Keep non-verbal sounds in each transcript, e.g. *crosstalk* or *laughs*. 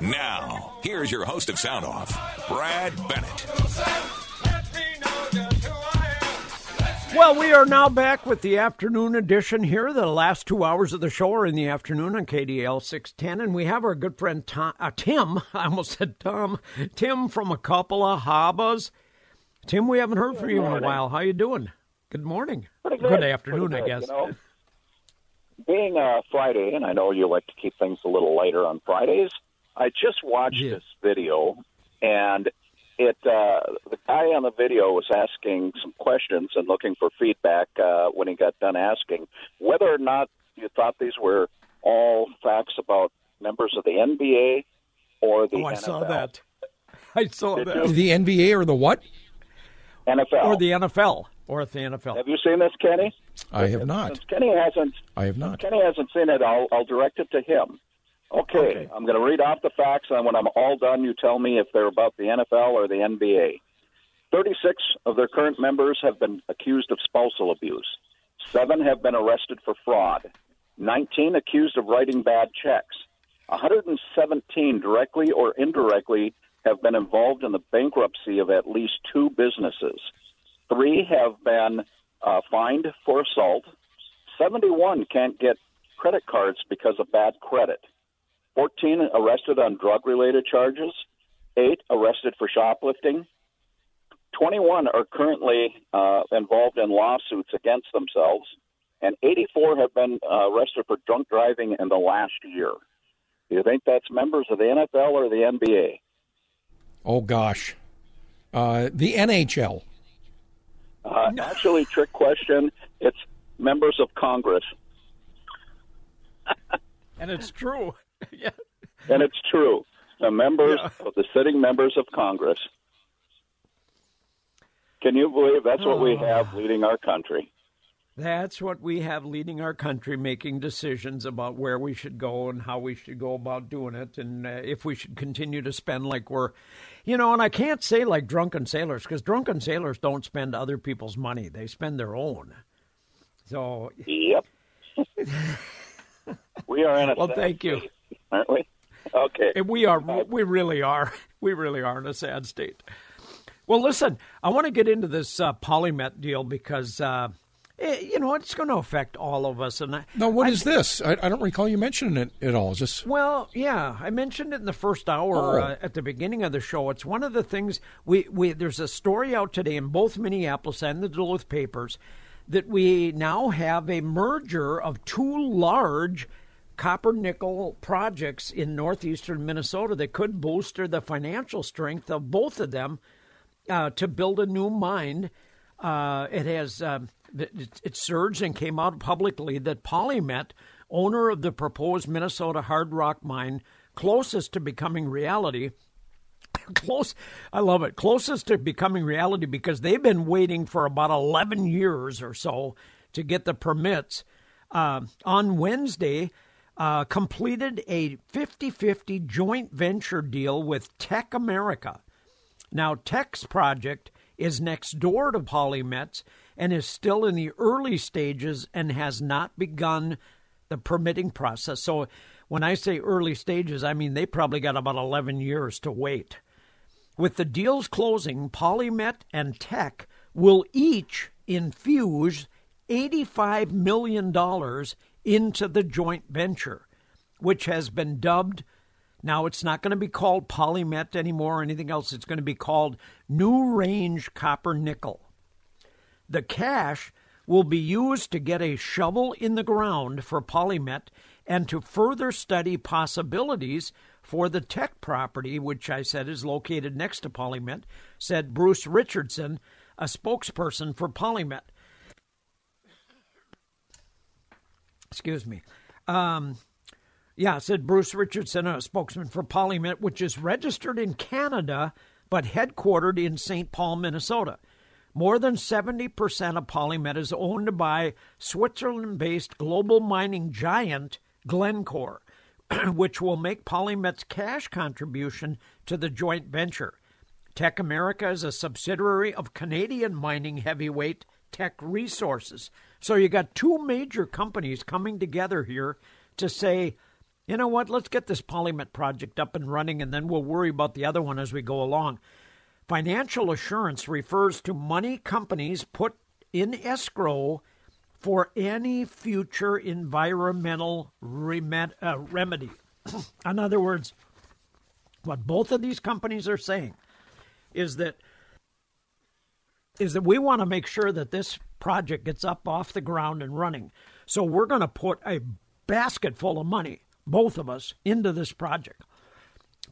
Now, here's your host of Sound Off, Brad Bennett. Well, we are now back with the afternoon edition here. The last two hours of the show are in the afternoon on KDAL 610. and we have our good friend Tom, uh, Tim. *laughs* I almost said Tom. Tim from a couple of Habas. Tim, we haven't heard from you in a while. How you doing? Good morning. Good. good. afternoon, good, I guess. You know, being uh, Friday, and I know you like to keep things a little lighter on Fridays. I just watched Yeah. this video, and it uh, the guy on the video was asking some questions and looking for feedback uh, when he got done asking whether or not you thought these were all facts about members of the NBA or the Oh, I NFL. saw that. *laughs* I saw Did that. you? The NBA or the what? NFL. Or the NFL. Or the NFL. Have you seen this, Kenny? I have not. Since Kenny hasn't I have not. Kenny hasn't seen it. I'll, I'll direct it to him. Okay, Okay. I'm going to read off the facts, and when I'm all done, you tell me if they're about the NFL or the NBA. 36 of their current members have been accused of spousal abuse. Seven have been arrested for fraud. 19 accused of writing bad checks. 117 directly or indirectly have been involved in the bankruptcy of at least two businesses. Three have been uh, fined for assault. 71 can't get credit cards because of bad credit. 14 arrested on drug related charges. Eight arrested for shoplifting. 21 are currently uh, involved in lawsuits against themselves. And 84 have been uh, arrested for drunk driving in the last year. Do you think that's members of the NFL or the NBA? Oh gosh, uh, the NHL. Uh, actually, trick question. It's members of Congress. *laughs* And it's true. *laughs* yeah. And it's true. The members Yeah. of the sitting members of Congress. Can you believe that's what we Oh. have leading our country? That's what we have leading our country, making decisions about where we should go and how we should go about doing it, and uh, if we should continue to spend like we're, you know. And I can't say like drunken sailors because drunken sailors don't spend other people's money; they spend their own. So, Yep. *laughs* we are in a well, thank you. State, aren't we? Okay. And we are, we really are, *laughs* we really are in a sad state. Well, listen, I want to get into this uh, polymet deal because, uh, eh, you know, it's going to affect all of us. And I, Now, what I is this? I, I don't recall you mentioning it at all. Is this? Well, yeah, I mentioned it in the first hour Oh. uh, at the beginning of the show. It's one of the things we, we there's a story out today in both Minneapolis and the Duluth papers that we now have a merger of two large copper nickel projects in northeastern Minnesota that could bolster the financial strength of both of them uh, to build a new mine. Uh, it has um, it, it surged and came out publicly that Polymet, owner of the proposed Minnesota hard rock mine, closest to becoming reality. *coughs* Close, I love it. Closest to becoming reality because they've been waiting for about 11 years or so to get the permits. Uh, on Wednesday, uh, completed a 50 50 joint venture deal with Teck America. Now, Teck's project is next door to Polymet's and is still in the early stages and has not begun the permitting process. So, when I say early stages, I mean they probably got about 11 years to wait. With the deals closing, Polymet and Teck will each infuse $85 million into the joint venture, which has been dubbed now, it's not going to be called Polymet anymore or anything else. It's going to be called New Range Copper Nickel. The cash will be used to get a shovel in the ground for Polymet and to further study possibilities for the Teck property, which I said is located next to Polymet, said Bruce Richardson, a spokesperson for Polymet. Excuse me. Um, yeah, said Bruce Richardson, a spokesman for Polymet, which is registered in Canada but headquartered in St. Paul, Minnesota. More than 70% of Polymet is owned by Switzerland based global mining giant Glencore, *clears throat* which will make Polymet's cash contribution to the joint venture. Teck America is a subsidiary of Canadian mining heavyweight Teck Resources. So you got two major companies coming together here to say, you know what? Let's get this Polymet project up and running, and then we'll worry about the other one as we go along. Financial assurance refers to money companies put in escrow for any future environmental remed- uh, remedy. *clears throat* in other words, what both of these companies are saying is that is that we want to make sure that this project gets up off the ground and running. So we're going to put a basket full of money, both of us, into this project.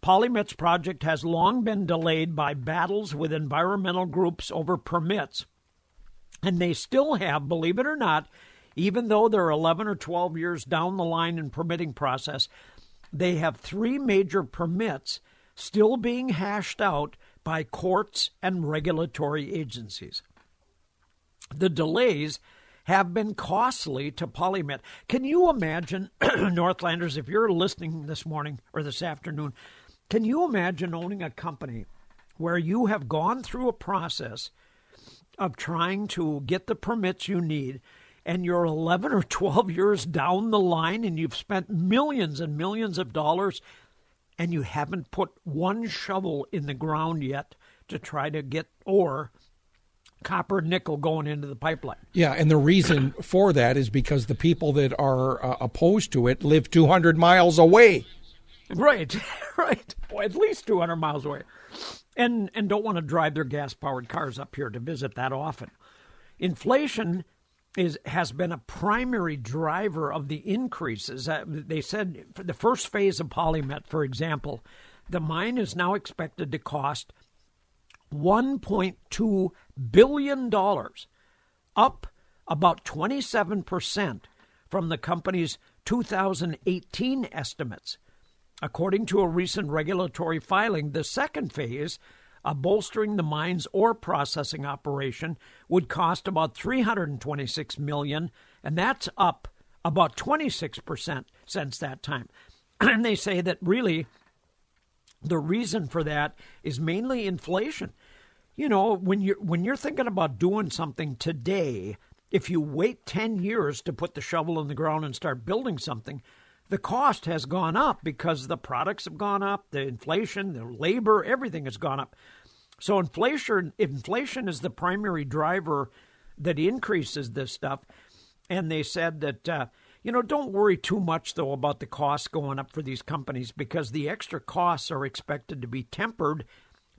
Polymet's project has long been delayed by battles with environmental groups over permits. And they still have, believe it or not, even though they're 11 or 12 years down the line in permitting process, they have three major permits still being hashed out by courts and regulatory agencies. The delays have been costly to Polymet. Can you imagine, *clears throat* Northlanders, if you're listening this morning or this afternoon, can you imagine owning a company where you have gone through a process of trying to get the permits you need and you're 11 or 12 years down the line and you've spent millions and millions of dollars and you haven't put one shovel in the ground yet to try to get ore copper nickel going into the pipeline. Yeah, and the reason *coughs* for that is because the people that are uh, opposed to it live 200 miles away. Right, *laughs* right. Well, at least 200 miles away. And and don't want to drive their gas-powered cars up here to visit that often. Inflation is has been a primary driver of the increases. Uh, they said for the first phase of Polymet, for example, the mine is now expected to cost 1.2 billion dollars, up about 27 percent from the company's 2018 estimates. According to a recent regulatory filing, the second phase of bolstering the mine's ore processing operation would cost about 326 million, and that's up about 26% since that time. *clears throat* And they say that really the reason for that is mainly inflation. You know, when you're when you're thinking about doing something today, if you wait 10 years to put the shovel in the ground and start building something, the cost has gone up because the products have gone up, the inflation, the labor, everything has gone up. So inflation inflation is the primary driver that increases this stuff. And they said that uh, you know don't worry too much though about the costs going up for these companies because the extra costs are expected to be tempered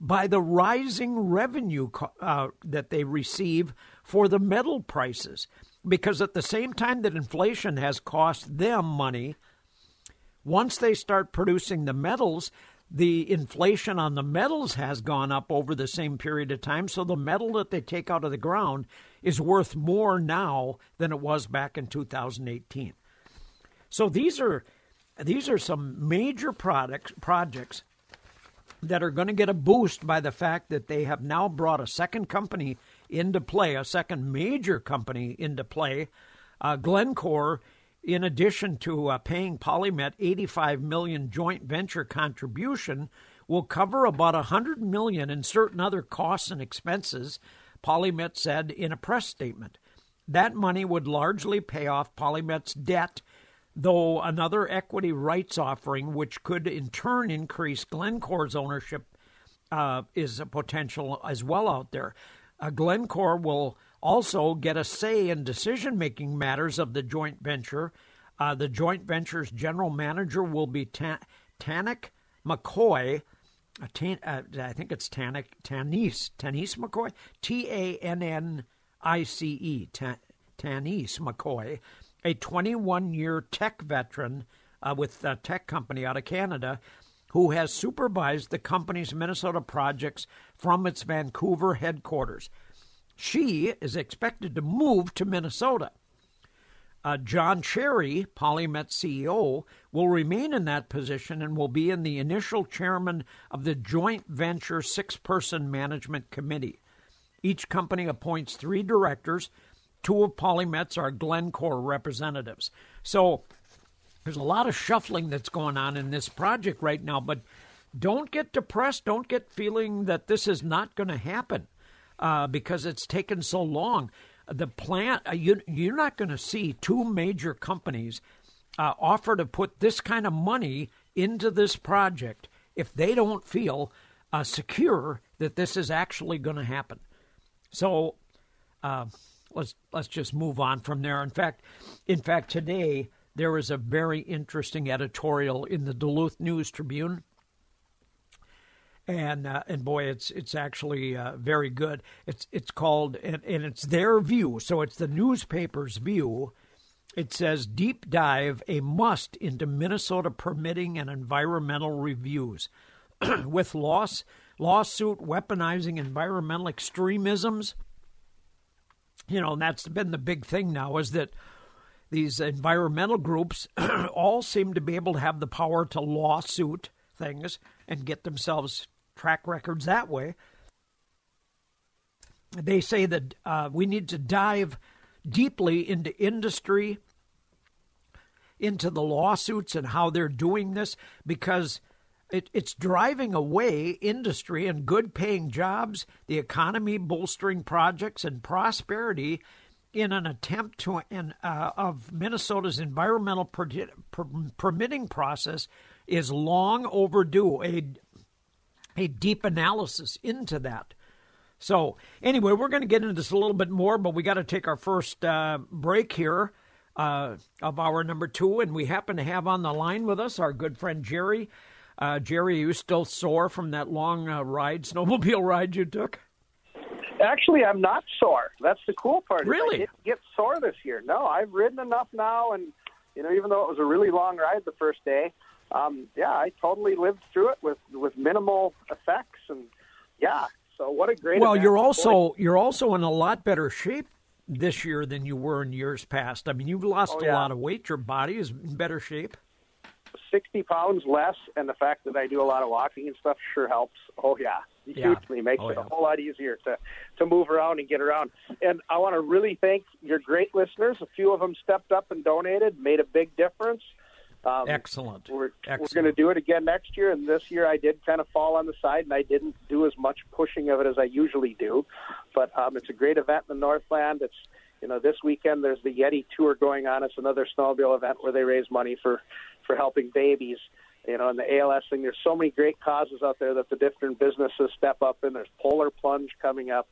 by the rising revenue uh, that they receive for the metal prices. Because at the same time that inflation has cost them money, once they start producing the metals, the inflation on the metals has gone up over the same period of time. So the metal that they take out of the ground is worth more now than it was back in 2018. So these are these are some major products projects that are going to get a boost by the fact that they have now brought a second company into play, a second major company into play. Uh, Glencore in addition to uh, paying Polymet 85 million joint venture contribution, will cover about 100 million in certain other costs and expenses, Polymet said in a press statement. That money would largely pay off Polymet's debt, though another equity rights offering, which could in turn increase Glencore's ownership, uh, is a potential as well out there. Uh, Glencore will also get a say in decision making matters of the joint venture. Uh, the joint venture's general manager will be Ta- Tanik McCoy. Uh, Tan- uh, I think it's Tanik Tannice Tannice McCoy T A N N I C E Tannice McCoy, a 21 year Teck veteran uh, with a Teck company out of Canada, who has supervised the company's Minnesota projects from its Vancouver headquarters. She is expected to move to Minnesota. Uh, Jon Cherry, Polymet CEO, will remain in that position and will be in the initial chairman of the joint venture six person management committee. Each company appoints three directors. Two of Polymet's are Glencore representatives. So there's a lot of shuffling that's going on in this project right now, but don't get depressed. Don't get feeling that this is not going to happen uh, because it's taken so long. The plant, uh, you, you're not going to see two major companies uh, offer to put this kind of money into this project if they don't feel uh, secure that this is actually going to happen. So uh, let's let's just move on from there. In fact, in fact, today there was a very interesting editorial in the Duluth News Tribune. And uh, and boy, it's it's actually uh, very good. It's it's called and, and it's their view, so it's the newspaper's view it says deep dive a must into Minnesota permitting and environmental reviews. *clears throat* With loss, lawsuit weaponizing environmental extremisms, you know, and that's been the big thing now is that these environmental groups *clears throat* all seem to be able to have the power to lawsuit things and get themselves track records that way. They say that uh, we need to dive deeply into industry, into the lawsuits and how they're doing this because it, it's driving away industry and good paying jobs, the economy bolstering projects and prosperity in an attempt to in, uh, of Minnesota's environmental per, per, permitting process is long overdue. A a deep analysis into that. So, anyway, we're going to get into this a little bit more, but we got to take our first uh, break here uh, of our number two, and we happen to have on the line with us our good friend Jerry. Uh, Jerry, are you still sore from that long uh, ride, *laughs* snowmobile ride you took? Actually, I'm not sore. That's the cool part. Really? I didn't get sore this year. No, I've ridden enough now, and you know, even though it was a really long ride the first day, um, yeah, I totally lived through it with with minimal effects, and yeah, so what a great. Well, you're also you're also in a lot better shape this year than you were in years past. I mean, you've lost Oh, a lot of weight. Your body is in better shape. Sixty pounds less, and the fact that I do a lot of walking and stuff sure helps. Oh yeah, Yeah. hugely makes Oh, it yeah. a whole lot easier to to move around and get around. And I want to really thank your great listeners. A few of them stepped up and donated, made a big difference. Um, Excellent. We're, we're going to do it again next year, and this year I did kind of fall on the side, and I didn't do as much pushing of it as I usually do. But um, it's a great event in the Northland. It's you know this weekend there's the Yeti tour going on. It's another snowmobile event where they raise money for for helping babies. You know, and the ALS thing. There's so many great causes out there that the different businesses step up in. There's Polar Plunge coming up.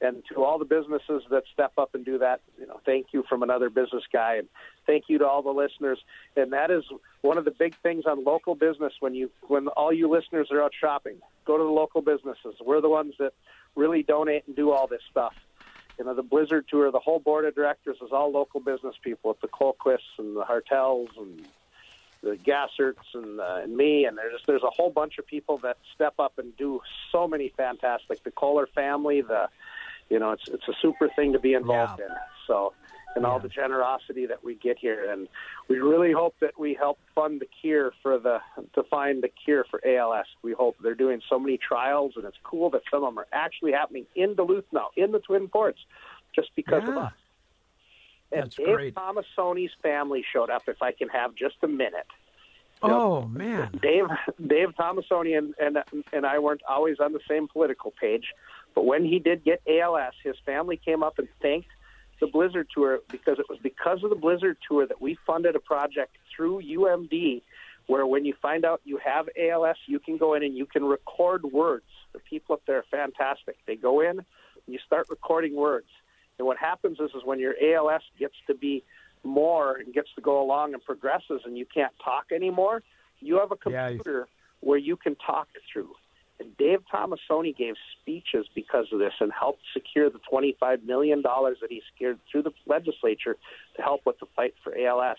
And to all the businesses that step up and do that, you know, thank you from another business guy, and thank you to all the listeners. And that is one of the big things on local business when you when all you listeners are out shopping. Go to the local businesses. We're the ones that really donate and do all this stuff. You know, the Blizzard Tour, the whole board of directors is all local business people. It's the Colquists and the Hartels and the Gasserts and, uh, and me, and there's there's a whole bunch of people that step up and do so many fantastic. The Kohler family, the you know, it's it's a super thing to be involved Yeah. in. So, and all the generosity that we get here, and we really hope that we help fund the cure for the to find the cure for ALS. We hope they're doing so many trials, and it's cool that some of them are actually happening in Duluth now, in the Twin Ports, just because of us. That's Dave great. Tomassoni's family showed up. If I can have just a minute. Oh man. Dave Dave Tomassoni and, and and I weren't always on the same political page, but when he did get ALS, his family came up and thanked the Blizzard Tour because it was because of the Blizzard Tour that we funded a project through UMD where when you find out you have ALS, you can go in and you can record words. The people up there are fantastic. They go in, and you start recording words. And what happens is, is when your ALS gets to be more and gets to go along and progresses and you can't talk anymore, you have a Yeah, computer where you can talk through. And Dave Tomassoni gave speeches because of this and helped secure the $25 million that he secured through the legislature to help with the fight for ALS.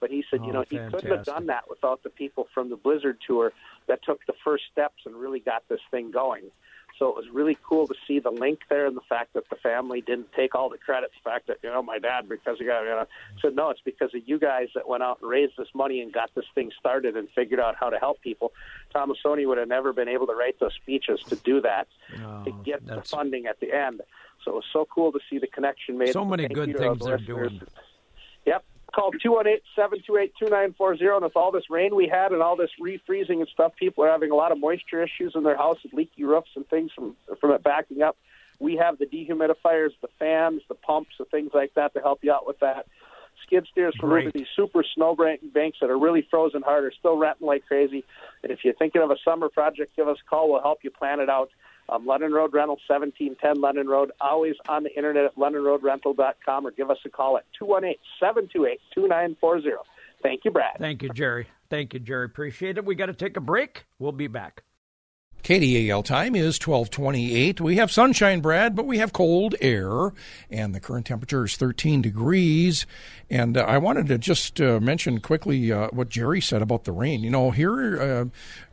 But he said, Oh, you know, he couldn't have done that without the people from the Blizzard Tour that took the first steps and really got this thing going. So it was really cool to see the link there and the fact that the family didn't take all the credit. The fact that, you know, my dad, because he got, you know, said, no, it's because of you guys that went out and raised this money and got this thing started and figured out how to help people. Tomassoni would have never been able to write those speeches to do that, oh, to Oh, get the funding at the end. So it was so cool to see the connection made. So many good to things they're listeners. doing. Call 218-728-2940. And with all this rain we had and all this refreezing and stuff, people are having a lot of moisture issues in their houses, leaky roofs and things from, from it backing up. We have the dehumidifiers, the fans, the pumps, the things like that to help you out with that. skid steers from Great. these super snow banks that are really frozen hard are still renting like crazy. And if you're thinking of a summer project, give us a call. We'll help you plan it out. Um, London Road Rental, 1710 London Road. Always on the internet at londonroadrental.com or give us a call at 218 728 2940. Thank you, Brad. Thank you, Jerry. Thank you, Jerry. Appreciate it. We got to take a break. We'll be back. KDAL time is 1228. We have sunshine, Brad, but we have cold air, and the current temperature is 13 degrees. And uh, I wanted to just uh, mention quickly uh, what Jerry said about the rain. You know, here uh,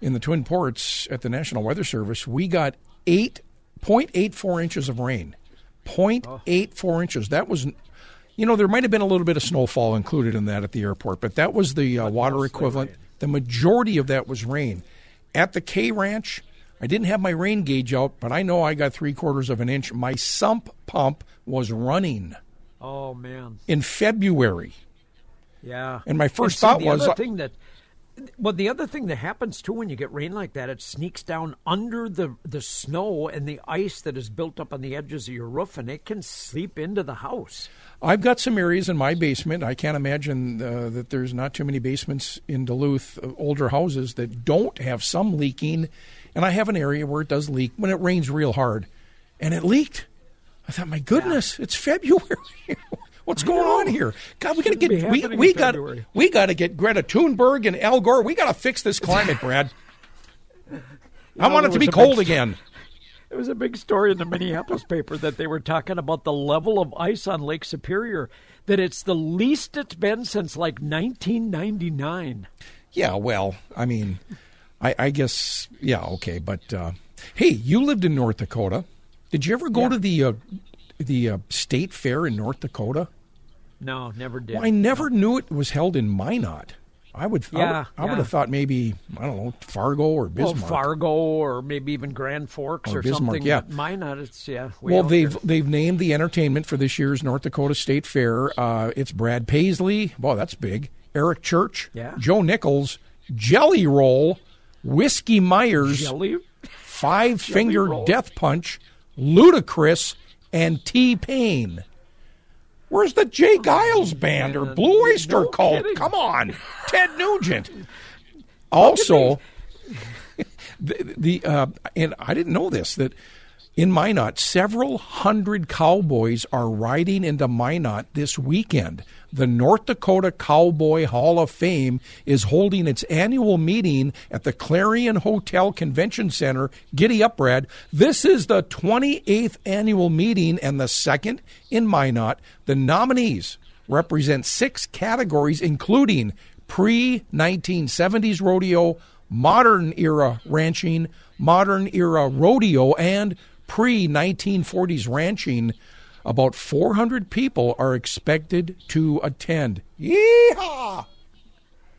in the Twin Ports at the National Weather Service, we got 8.84 inches of rain. 0.84 inches. That was, you know, there might have been a little bit of snowfall included in that at the airport, but that was the uh, water equivalent. The majority of that was rain. At the K Ranch, I didn't have my rain gauge out, but I know I got three quarters of an inch. My sump pump was running Oh man, in February. yeah. And my first see, thought was, uh, thing that. Well, the other thing that happens too when you get rain like that, it sneaks down under the the snow and the ice that is built up on the edges of your roof, and it can seep into the house. I've got some areas in my basement. I can't imagine uh, that there's not too many basements in Duluth, uh, older houses that don't have some leaking. And I have an area where it does leak when it rains real hard, and it leaked. I thought, my goodness, it's February. *laughs* What's going on here? God, we got to get we we got we got to get Greta Thunberg and Al Gore. We got to fix this climate, Brad. *laughs* I know, want it to be was a big cold again. *laughs* It was a big story in the Minneapolis paper that they were talking about the level of ice on Lake Superior, that it's the least it's been since like 1999. Yeah, well, I mean, I, I guess, yeah, okay, but uh, hey, you lived in North Dakota. Did you ever go Yeah. to the uh, the uh, state fair in North Dakota? No, never did. Well, I never knew it was held in Minot. I would, I would- Yeah, I would, have thought maybe I don't know Fargo or well, Bismarck. Fargo or maybe even Grand Forks Or or, Bismarck, something. yeah. Minot, it's yeah. well, they've there. they've named the entertainment for this year's North Dakota State Fair. Uh, it's Brad Paisley. Wow, that's big. Eric Church. Yeah. Joe Nichols. Jelly Roll. Whiskey Myers. jelly. Five *laughs* Finger Roll. Death Punch, Ludacris, and T Pain. Where's the J. Geils band or Blue Oyster No Cult? kidding. Come on, Ted Nugent. *laughs* Also, *laughs* the, the uh, and I didn't know this that in Minot, several hundred cowboys are riding into Minot this weekend. The North Dakota Cowboy Hall of Fame is holding its annual meeting at the Clarion Hotel Convention Center. Giddy up, Brad. This is the 28th annual meeting and the second in Minot. The nominees represent six categories, including pre 1970s rodeo, modern era ranching, modern era rodeo, and pre 1940s ranching. About 400 people are expected to attend. Yeehaw!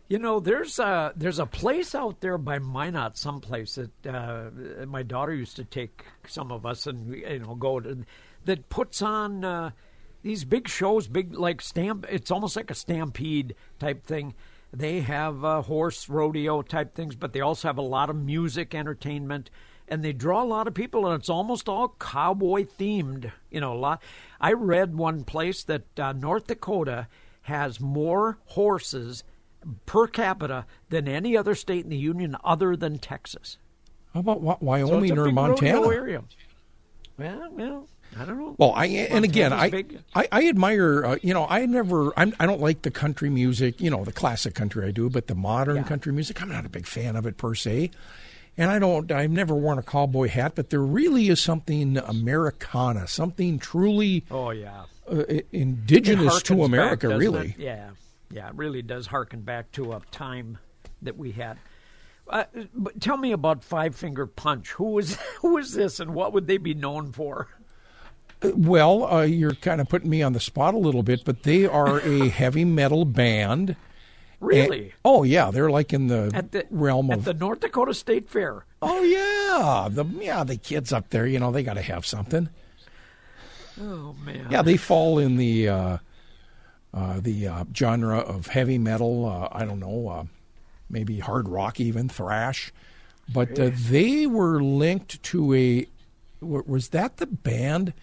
You know, there's a there's a place out there by Minot, someplace that uh, my daughter used to take some of us and you know go to that puts on uh, these big shows, big like stamp. It's almost like a stampede type thing. They have uh, horse rodeo type things, but they also have a lot of music, entertainment, and they draw a lot of people, and it's almost all cowboy themed. You know, a lot. I read one place that uh, North Dakota has more horses per capita than any other state in the union other than Texas. How about Wy- So Wyoming a or Montana? area. Well, well, I don't know. Well, I and again, I, I I admire. Uh, you know, I never. I'm, I don't like the country music. You know, the classic country I do, but the modern Yeah. country music, I'm not a big fan of it per se. And I don't. I've never worn a cowboy hat, but there really is something Americana, something truly Oh yeah. Uh, indigenous to America. back, really. it? Yeah, yeah, it really does harken back to a time that we had. Uh, but tell me about Five Finger Punch. Who was *laughs* who was this, and what would they be known for? Well, uh, you're kind of putting me on the spot a little bit, but they are a *laughs* heavy metal band. Really? And- oh yeah, they're like in the, at the realm at of the North Dakota State Fair. Oh yeah, the yeah the kids up there, you know, they got to have something. Oh man. Yeah, they fall in the uh, uh, the uh, genre of heavy metal. Uh, I don't know, uh, maybe hard rock, even thrash. But uh, they were linked to a. Was that the band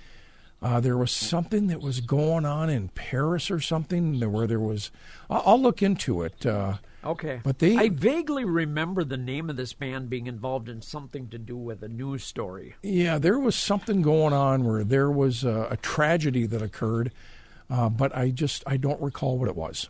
Uh, there was something that was going on in Paris or something where there was. I'll, I'll look into it. Uh, Okay. But they- I vaguely remember the name of this band being involved in something to do with a news story. yeah, there was something going on where there was a, a tragedy that occurred, uh, but I just I don't recall what it was.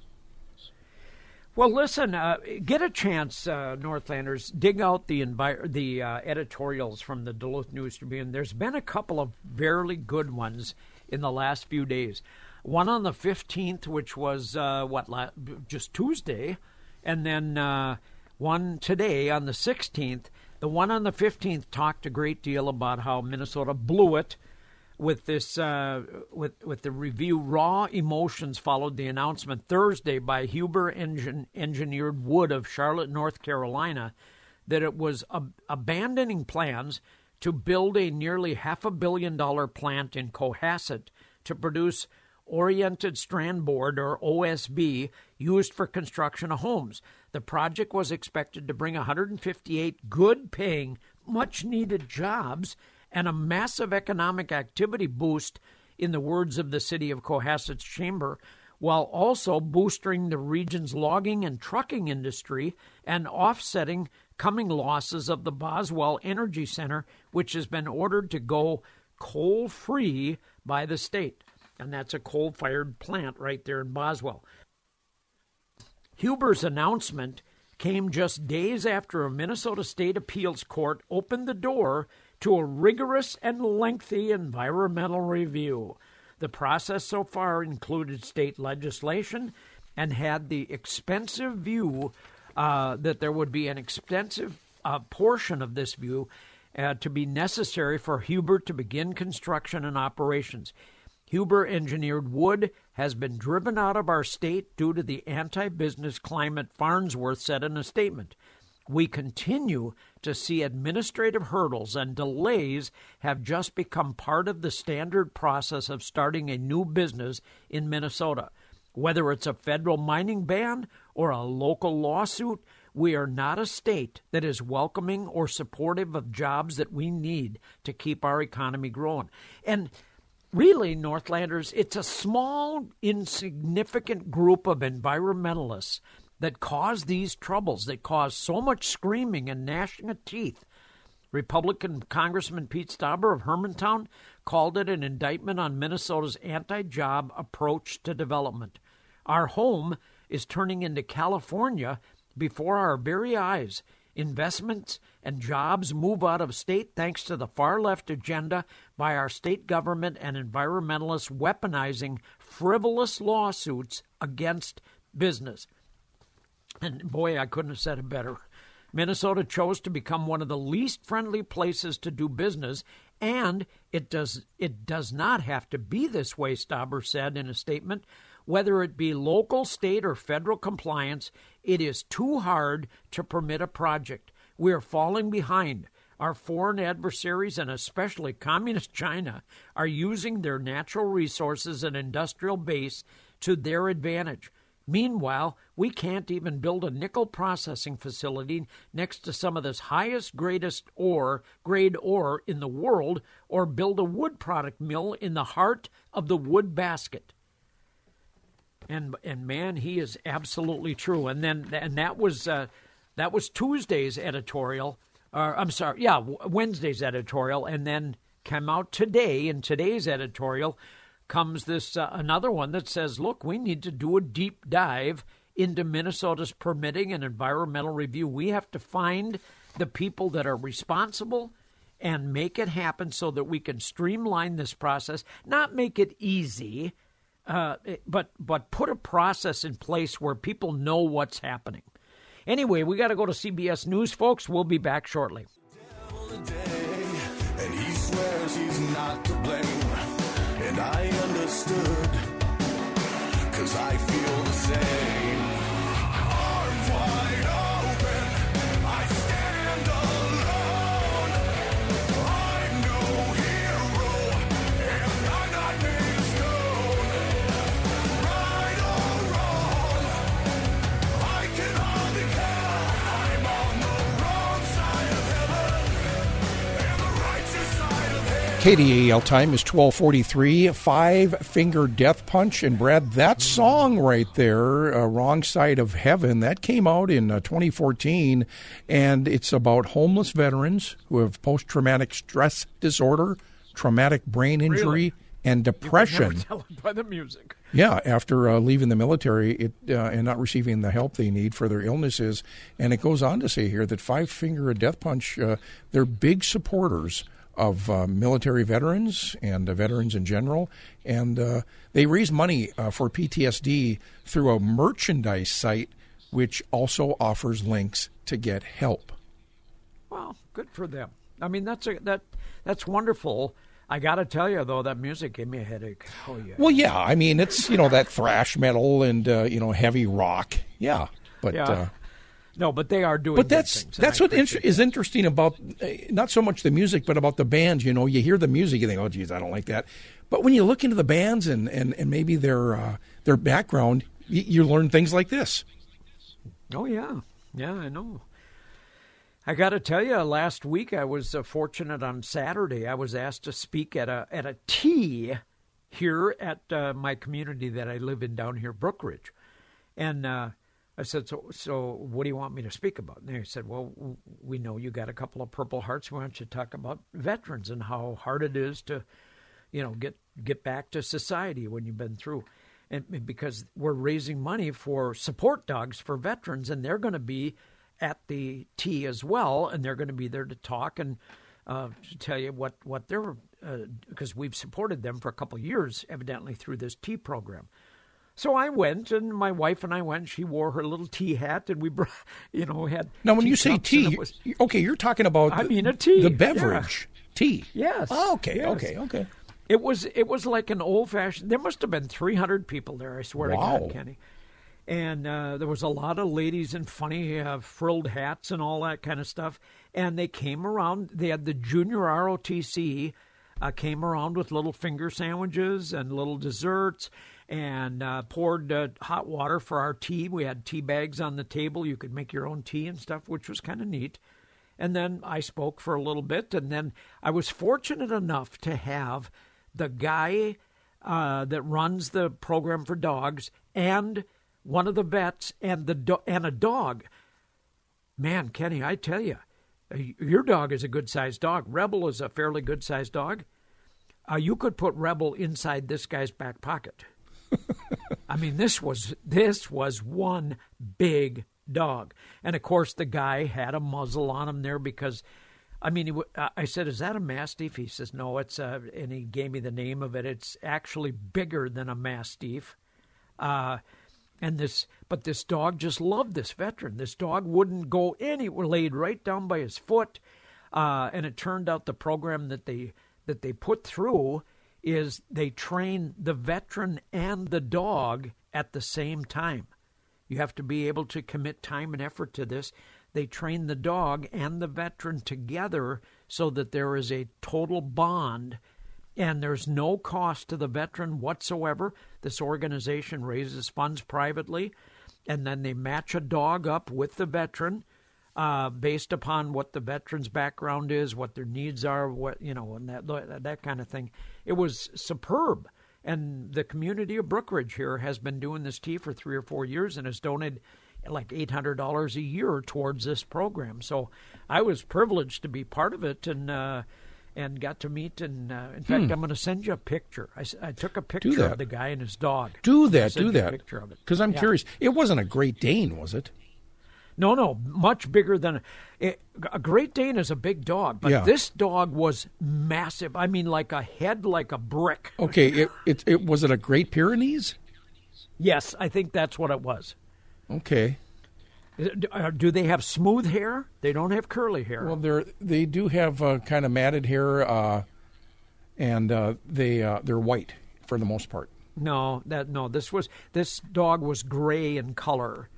Well, listen, uh, get a chance, uh, Northlanders. Dig out the envi- the uh, editorials from the Duluth News Tribune. There's been a couple of fairly good ones in the last few days. One on the 15th, which was uh, what la- just Tuesday, and then uh, one today on the 16th. The one on the 15th talked a great deal about how Minnesota blew it with this uh, with with the review raw emotions followed the announcement thursday by huber Engin- engineered wood of charlotte north carolina that it was ab- abandoning plans to build a nearly half a billion dollar plant in cohasset to produce oriented strand board or osb used for construction of homes. The project was expected to bring 158 good paying much needed jobs and a massive economic activity boost, in the words of the city of Cohasset's chamber, while also boosting the region's logging and trucking industry and offsetting coming losses of the Boswell Energy Center, which has been ordered to go coal free by the state. And that's a coal fired plant right there in Boswell. Huber's announcement came just days after a Minnesota State Appeals Court opened the door to a rigorous and lengthy environmental review. The process so far included state legislation and had the expensive view uh, that there would be an expensive uh, portion of this view uh, to be necessary for Huber to begin construction and operations. Huber engineered wood has been driven out of our state due to the anti business climate, Farnsworth said in a statement. We continue to see administrative hurdles and delays have just become part of the standard process of starting a new business in Minnesota. Whether it's a federal mining ban or a local lawsuit, we are not a state that is welcoming or supportive of jobs that we need to keep our economy growing. And really, Northlanders, it's a small, insignificant group of environmentalists that caused these troubles, that caused so much screaming and gnashing of teeth. Republican Congressman Pete Stauber of Hermantown called it an indictment on Minnesota's anti job approach to development. Our home is turning into California before our very eyes. Investments and jobs move out of state thanks to the far left agenda by our state government and environmentalists weaponizing frivolous lawsuits against business. And boy, I couldn't have said it better. Minnesota chose to become one of the least friendly places to do business, and it does it does not have to be this way, Stauber said in a statement. Whether it be local, state, or federal compliance, it is too hard to permit a project. We are falling behind. Our foreign adversaries, and especially Communist *laughs* China, are using their natural resources and industrial base to their advantage. Meanwhile, we can't even build a nickel processing facility next to some of this highest greatest ore grade ore in the world or build a wood product mill in the heart of the wood basket. And and man, he is absolutely true. And then and that was uh, that was Tuesday's editorial. Or I'm sorry, yeah, Wednesday's editorial, and then came out today in today's editorial comes this uh, another one that says, "Look, we need to do a deep dive into Minnesota's permitting and environmental review. We have to find the people that are responsible and make it happen so that we can streamline this process, not make it easy, uh, but but put a process in place where people know what's happening." Anyway, we got to go to CBS News, folks. We'll be back shortly. and And I understood, cause I feel the same. KDAL time is 1243, Five Finger Death Punch. And Brad, that song right there, uh, Wrong Side of Heaven, that came out in uh, 2014. And it's about homeless veterans who have post traumatic stress disorder, traumatic brain injury, Really? and depression. by the music. Yeah, after uh, leaving the military it, uh, and not receiving the help they need for their illnesses. And it goes on to say here that Five Finger Death Punch, uh, they're big supporters of uh, military veterans and uh, veterans in general. And uh, they raise money uh, for PTSD through a merchandise site, which also offers links to get help. Well, good for them. I mean, that's a that that's wonderful. I got to tell you though, that music gave me a headache. Oh yeah. Well, yeah, I mean, it's, you know, that thrash metal and, uh, you know, heavy rock. Yeah. But. Yeah. No, but they are doing. But that's things, that's what inter- is interesting about uh, not so much the music, but about the bands. You know, you hear the music, you think, "Oh, geez, I don't like that." But when you look into the bands and and, and maybe their uh, their background, you, you learn things like this. Oh yeah, yeah, I know. I got to tell you, last week I was uh, fortunate. On Saturday, I was asked to speak at a at a tea here at uh, my community that I live in down here, Brookridge, and uh, I said, "So, so what do you want me to speak about?" And they said, "Well, we know you got a couple of Purple Hearts. Why don't you talk about veterans and how hard it is to, you know, get get back to society when you've been through." And because we're raising money for support dogs for veterans, and they're going to be at the tea as well, and they're going to be there to talk and uh, to tell you what what they're because we've supported them for a couple of years, evidently through this tea program. So I went, and my wife and I went. She wore her little tea hat, and we, brought, *laughs* you know, had. Now, when you say tea, was- okay, you're talking about I the- mean a tea, the yeah. beverage, tea. Yes. Oh, okay, yes. okay, okay. It was it was like an old fashioned. There must have been three hundred people there. I swear Wow. to God, Kenny. And uh, there was a lot of ladies in funny uh, frilled hats and all that kind of stuff. And they came around. They had the junior ROTC uh, came around with little finger sandwiches and little desserts and uh, poured uh, hot water for our tea. We had tea bags on the table. You could make your own tea and stuff, which was kind of neat. And then I spoke for a little bit, and then I was fortunate enough to have the guy uh, that runs the program for dogs and one of the vets and the do- and a dog. Man, Kenny, I tell you, your dog is a good sized dog. Rebel is a fairly good sized dog. Uh, you could put Rebel inside this guy's back pocket. I mean, this was this was one big dog, and of course the guy had a muzzle on him there because, I mean, he, I said, "Is that a mastiff?" He says, "No, it's a," and he gave me the name of it. It's actually bigger than a mastiff, uh, and this, but this dog just loved this veteran. This dog wouldn't go anywhere, laid right down by his foot, uh, and it turned out the program that they that they put through is they train the veteran and the dog at the same time. You have to be able to commit time and effort to this. They train the dog and the veteran together so that there is a total bond and there's no cost to the veteran whatsoever. This organization raises funds privately and then they match a dog up with the veteran uh, based upon what the veteran's background is, what their needs are, what you know, and that that kind of thing. It was superb, and the community of Brookridge here has been doing this tea for three or four years and has donated like eight hundred dollars a year towards this program. So I was privileged to be part of it, and. Uh, and got to meet, and uh, in fact, I'm going to send you a picture. I, I took a picture Hmm. of the guy and his dog. Do that, do that. picture of it. Because I'm Yeah. curious. It wasn't a Great Dane, was it? No, no, much bigger than a, a Great Dane is a big dog, but Yeah. this dog was massive. I mean, like a head like a brick. Okay, it, it, it was it a Great Pyrenees? Yes, I think that's what it was. Okay. Uh, Do they have smooth hair? They don't have curly hair. Well, they're they do have uh, kind of matted hair, uh, and uh, they uh, they're white for the most part. no, that no. This was this dog was gray in color,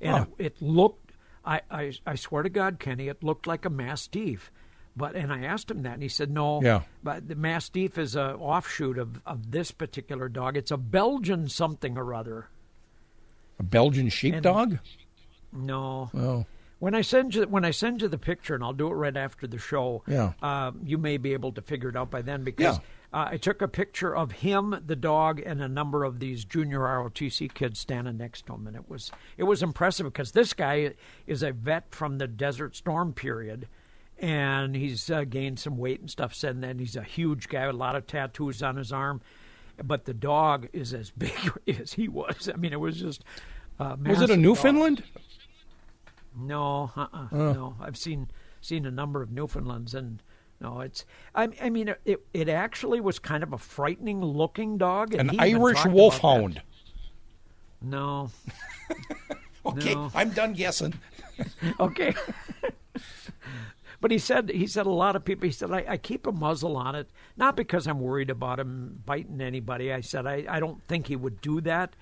and Huh. it, it looked. I, I I swear to God, Kenny, it looked like a mastiff. But and I asked him that, and he said no. Yeah. But the mastiff is a offshoot of of this particular dog. It's a Belgian something or other. A Belgian sheepdog? No. Oh, When I send you when I send you the picture, and I'll do it right after the show. Yeah. uh, you may be able to figure it out by then because uh, I took a picture of him, the dog, and a number of these junior ROTC kids standing next to him, and it was it was impressive because this guy is a vet from the Desert Storm period, and he's uh, gained some weight and stuff. Said, and then he's a huge guy with a lot of tattoos on his arm, but the dog is as *laughs* big as he was. I mean, it was just. Uh, Was it a dog. Newfoundland? No, uh-uh, no. I've seen seen a number of Newfoundlands, and no, it's. I, I mean, it it actually was kind of a frightening looking dog. An Irish wolfhound. No, *laughs* Okay, No. I'm done guessing. *laughs* okay. *laughs* but he said he said a lot of people. He said I, I keep a muzzle on it, not because I'm worried about him biting anybody. I said I, I don't think he would do that,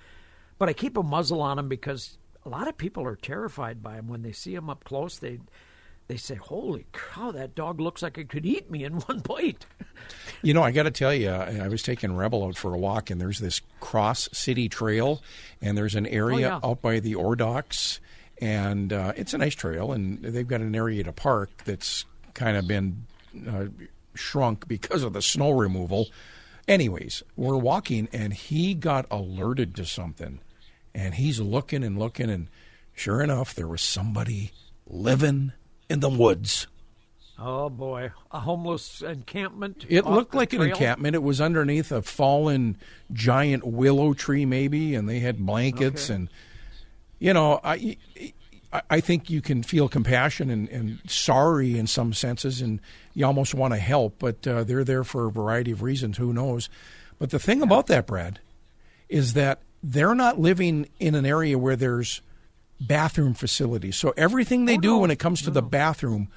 but I keep a muzzle on him because a lot of people are terrified by him when they see him up close. They they say, "Holy cow, that dog looks like it could eat me in *laughs* one bite." You know, I got to tell you, I was taking Rebel out for a walk, and there's this cross city trail, and there's an area yeah. out by the Ore Docks, and uh, it's a nice trail, and they've got an area to park that's kind of been uh, shrunk because of the snow removal. Anyways, we're walking, and he got alerted to something, and he's looking and looking, and sure enough, there was somebody living in the woods. Oh boy, a homeless encampment. It looked like an encampment. It was underneath a fallen giant willow tree, maybe, and they had blankets. Okay. And you know, I, I- I think you can feel compassion and, and sorry in some senses, and you almost want to help, but uh, they're there for a variety of reasons. Who knows? But the thing about that, Brad, is that they're not living in an area where there's bathroom facilities. So everything they Oh, do no. when it comes to the bathroom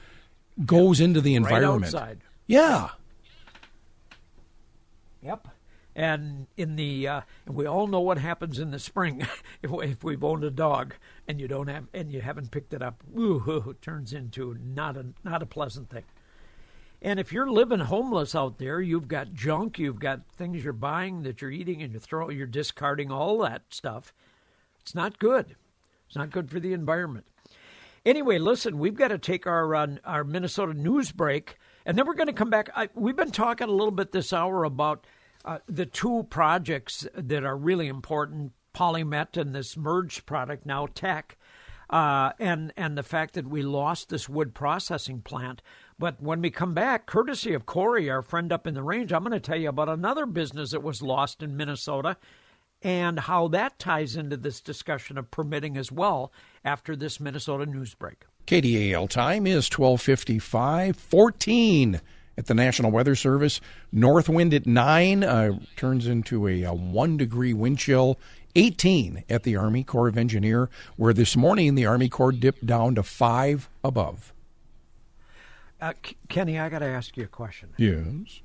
goes into the Right environment. outside. Yeah. Yep. And in the uh, and we all know what happens in the spring *laughs* if, if we've owned a dog and you don't have and you haven't picked it up. Ooh, it turns into not a not a pleasant thing. And if you're living homeless out there, you've got junk, you've got things you're buying that you're eating and you throw, you're discarding all that stuff. It's not good. It's not good for the environment. Anyway, listen, we've got to take our uh, our Minnesota news break, and then we're going to come back. I, we've been talking a little bit this hour about uh, the two projects that are really important: Polymet and this merged product now Teck, uh, and and the fact that we lost this wood processing plant. But when we come back, courtesy of Corey, our friend up in the range, I'm going to tell you about another business that was lost in Minnesota and how that ties into this discussion of permitting as well after this Minnesota news break. KDAL time is 1255, 14 at the National Weather Service. North wind at 9 uh, turns into a, a 1 degree wind chill. 18 at the Army Corps of Engineer, where this morning the Army Corps dipped down to 5 above. Uh, K- Kenny, I got to ask you a question. Yes.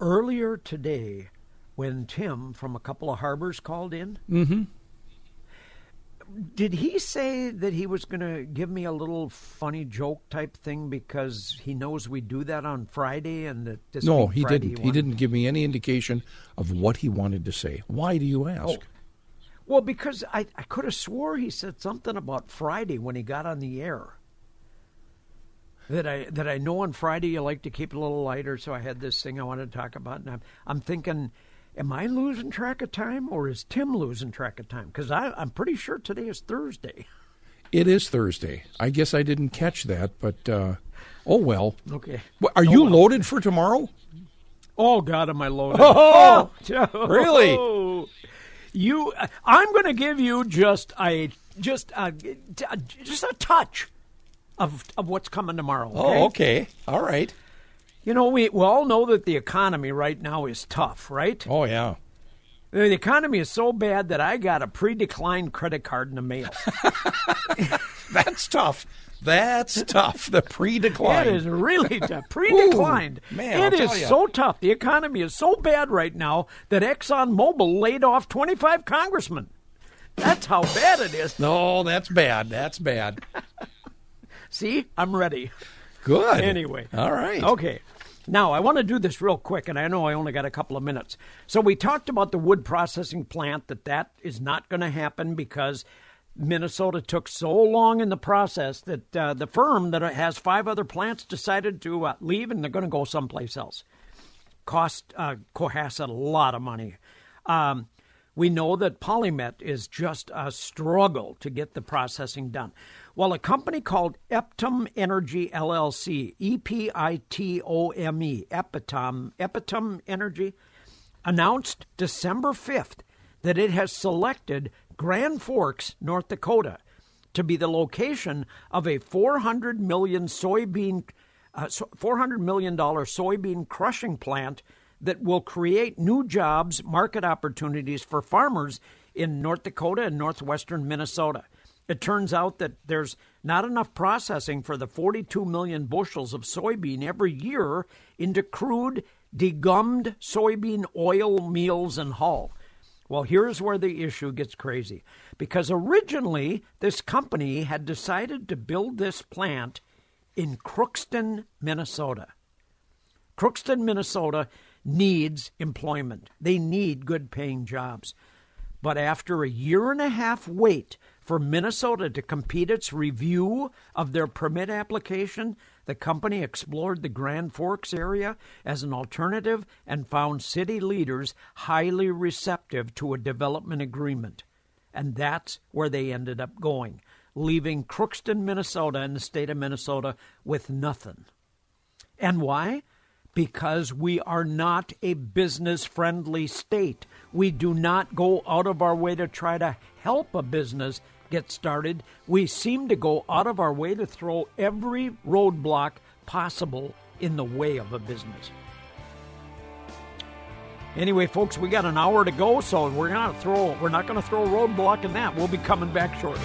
Earlier today, when Tim from a couple of harbors called in, Mm-hmm. did he say that he was going to give me a little funny joke type thing because he knows we do that on Friday and that this No, he Friday didn't. He wanted- didn't give me any indication of what he wanted to say. Why do you ask? Oh. Well, because I, I could have swore he said something about Friday when he got on the air. That I that I know on Friday you like to keep it a little lighter, so I had this thing I wanted to talk about, and I'm I'm thinking, am I losing track of time or is Tim losing track of time? Because I'm pretty sure today is Thursday. It is Thursday. I guess I didn't catch that, but uh, oh well. Okay. Are you loaded for tomorrow? Oh God, am I loaded? Oh, *laughs* Oh, really? You, I'm going to give you just a just a, just a touch of of what's coming tomorrow. Okay? Oh, okay. All right. You know, we we all know that the economy right now is tough, right? Oh, yeah. The economy is so bad that I got a pre-declined credit card in the mail. *laughs* That's tough. That's tough. The pre-decline. It is really tough. *laughs* Pre-declined. Ooh, man, it is so tough. The economy is so bad right now that ExxonMobil laid off 25 congressmen. That's how bad it is. No, that's bad. That's bad. *laughs* See, I'm ready. Good. Anyway. All right. Okay. Now, I want to do this real quick, and I know I only got a couple of minutes. So, we talked about the wood processing plant, that that is not going to happen because Minnesota took so long in the process that uh, the firm that has five other plants decided to uh, leave and they're going to go someplace else. Cost uh, Cohasset a lot of money. Um, we know that Polymet is just a struggle to get the processing done. Well, a company called Epitome Energy LLC, E P I T O M E, Epitome, Epitome Energy, announced December 5th that it has selected Grand Forks, North Dakota, to be the location of a 400 million soybean uh, 400 million dollar soybean crushing plant that will create new jobs, market opportunities for farmers in North Dakota and northwestern Minnesota. It turns out that there's not enough processing for the 42 million bushels of soybean every year into crude, degummed soybean oil meals and hull. Well, here's where the issue gets crazy. Because originally, this company had decided to build this plant in Crookston, Minnesota. Crookston, Minnesota needs employment. They need good paying jobs. But after a year and a half wait for Minnesota to complete its review of their permit application, the company explored the Grand Forks area as an alternative and found city leaders highly receptive to a development agreement. And that's where they ended up going, leaving Crookston, Minnesota, and the state of Minnesota with nothing. And why? Because we are not a business friendly state. We do not go out of our way to try to help a business get started. We seem to go out of our way to throw every roadblock possible in the way of a business. Anyway, folks, we got an hour to go, so we're gonna throw we're not gonna throw a roadblock in that. We'll be coming back shortly.